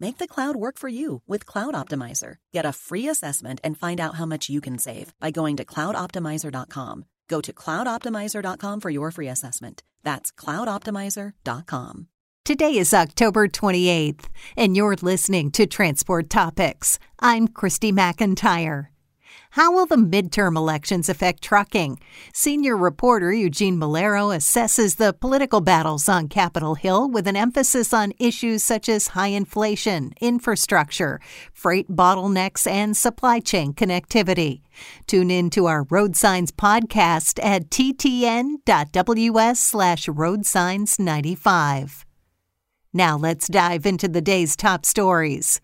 Make the cloud work for you with Cloud Optimizer. Get a free assessment and find out how much you can save by going to cloudoptimizer.com. Go to cloudoptimizer.com for your free assessment. That's cloudoptimizer.com. Today is October 28th, and you're listening to Transport Topics. I'm Christy McIntyre. How will the midterm elections affect trucking? Senior reporter Eugene Mulero assesses the political battles on Capitol Hill with an emphasis on issues such as high inflation, infrastructure, freight bottlenecks, and supply chain connectivity. Tune in to our Road Signs podcast at ttn.ws slash roadsigns95. Now let's dive into the day's top stories.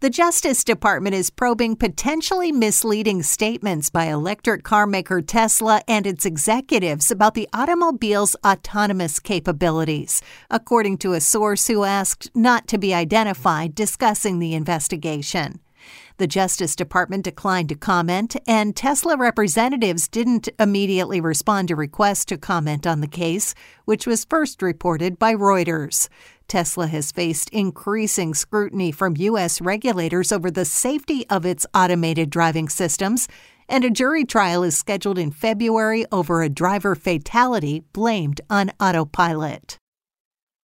The Justice Department is probing potentially misleading statements by electric car maker Tesla and its executives about the automobile's autonomous capabilities, according to a source who asked not to be identified discussing the investigation. The Justice Department declined to comment, and Tesla representatives didn't immediately respond to requests to comment on the case, which was first reported by Reuters. Tesla has faced increasing scrutiny from U.S. regulators over the safety of its automated driving systems, and a jury trial is scheduled in February over a driver fatality blamed on autopilot.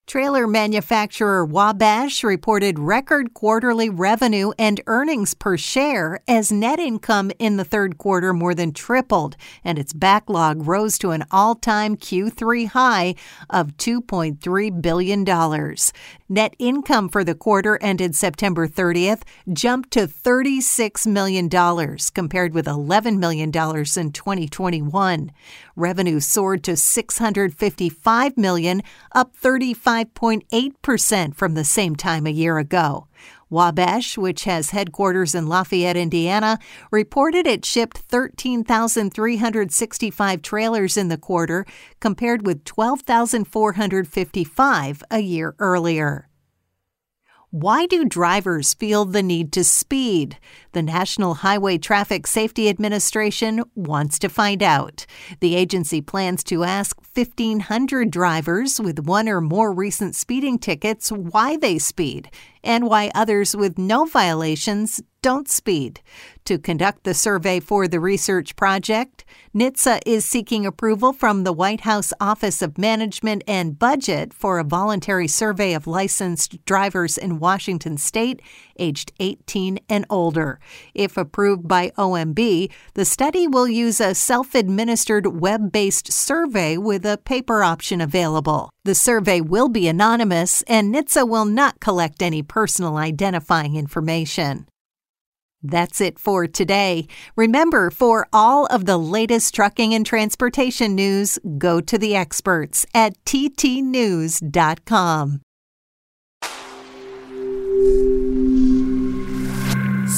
Trailer manufacturer Wabash reported record quarterly revenue and earnings per share as net income in the third quarter more than tripled and its backlog rose to an all time Q3 high of $2.3 billion. Net income for the quarter ended September 30th jumped to $36 million compared with $11 million in 2021. Revenue soared to 655 million, up 35.8% from the same time a year ago. Wabash, which has headquarters in Lafayette, Indiana, reported it shipped 13,365 trailers in the quarter, compared with 12,455 a year earlier. Why do drivers feel the need to speed? The National Highway Traffic Safety Administration wants to find out. The agency plans to ask 1,500 drivers with one or more recent speeding tickets why they speed and why others with no violations don't speed. To conduct the survey for the research project, NHTSA is seeking approval from the White House Office of Management and Budget for a voluntary survey of licensed drivers in Washington state aged 18 and older. If approved by OMB, the study will use a self administered web based survey with a paper option available. The survey will be anonymous, and NHTSA will not collect any personal identifying information. That's it for today. Remember, for all of the latest trucking and transportation news, go to the experts at ttnews.com.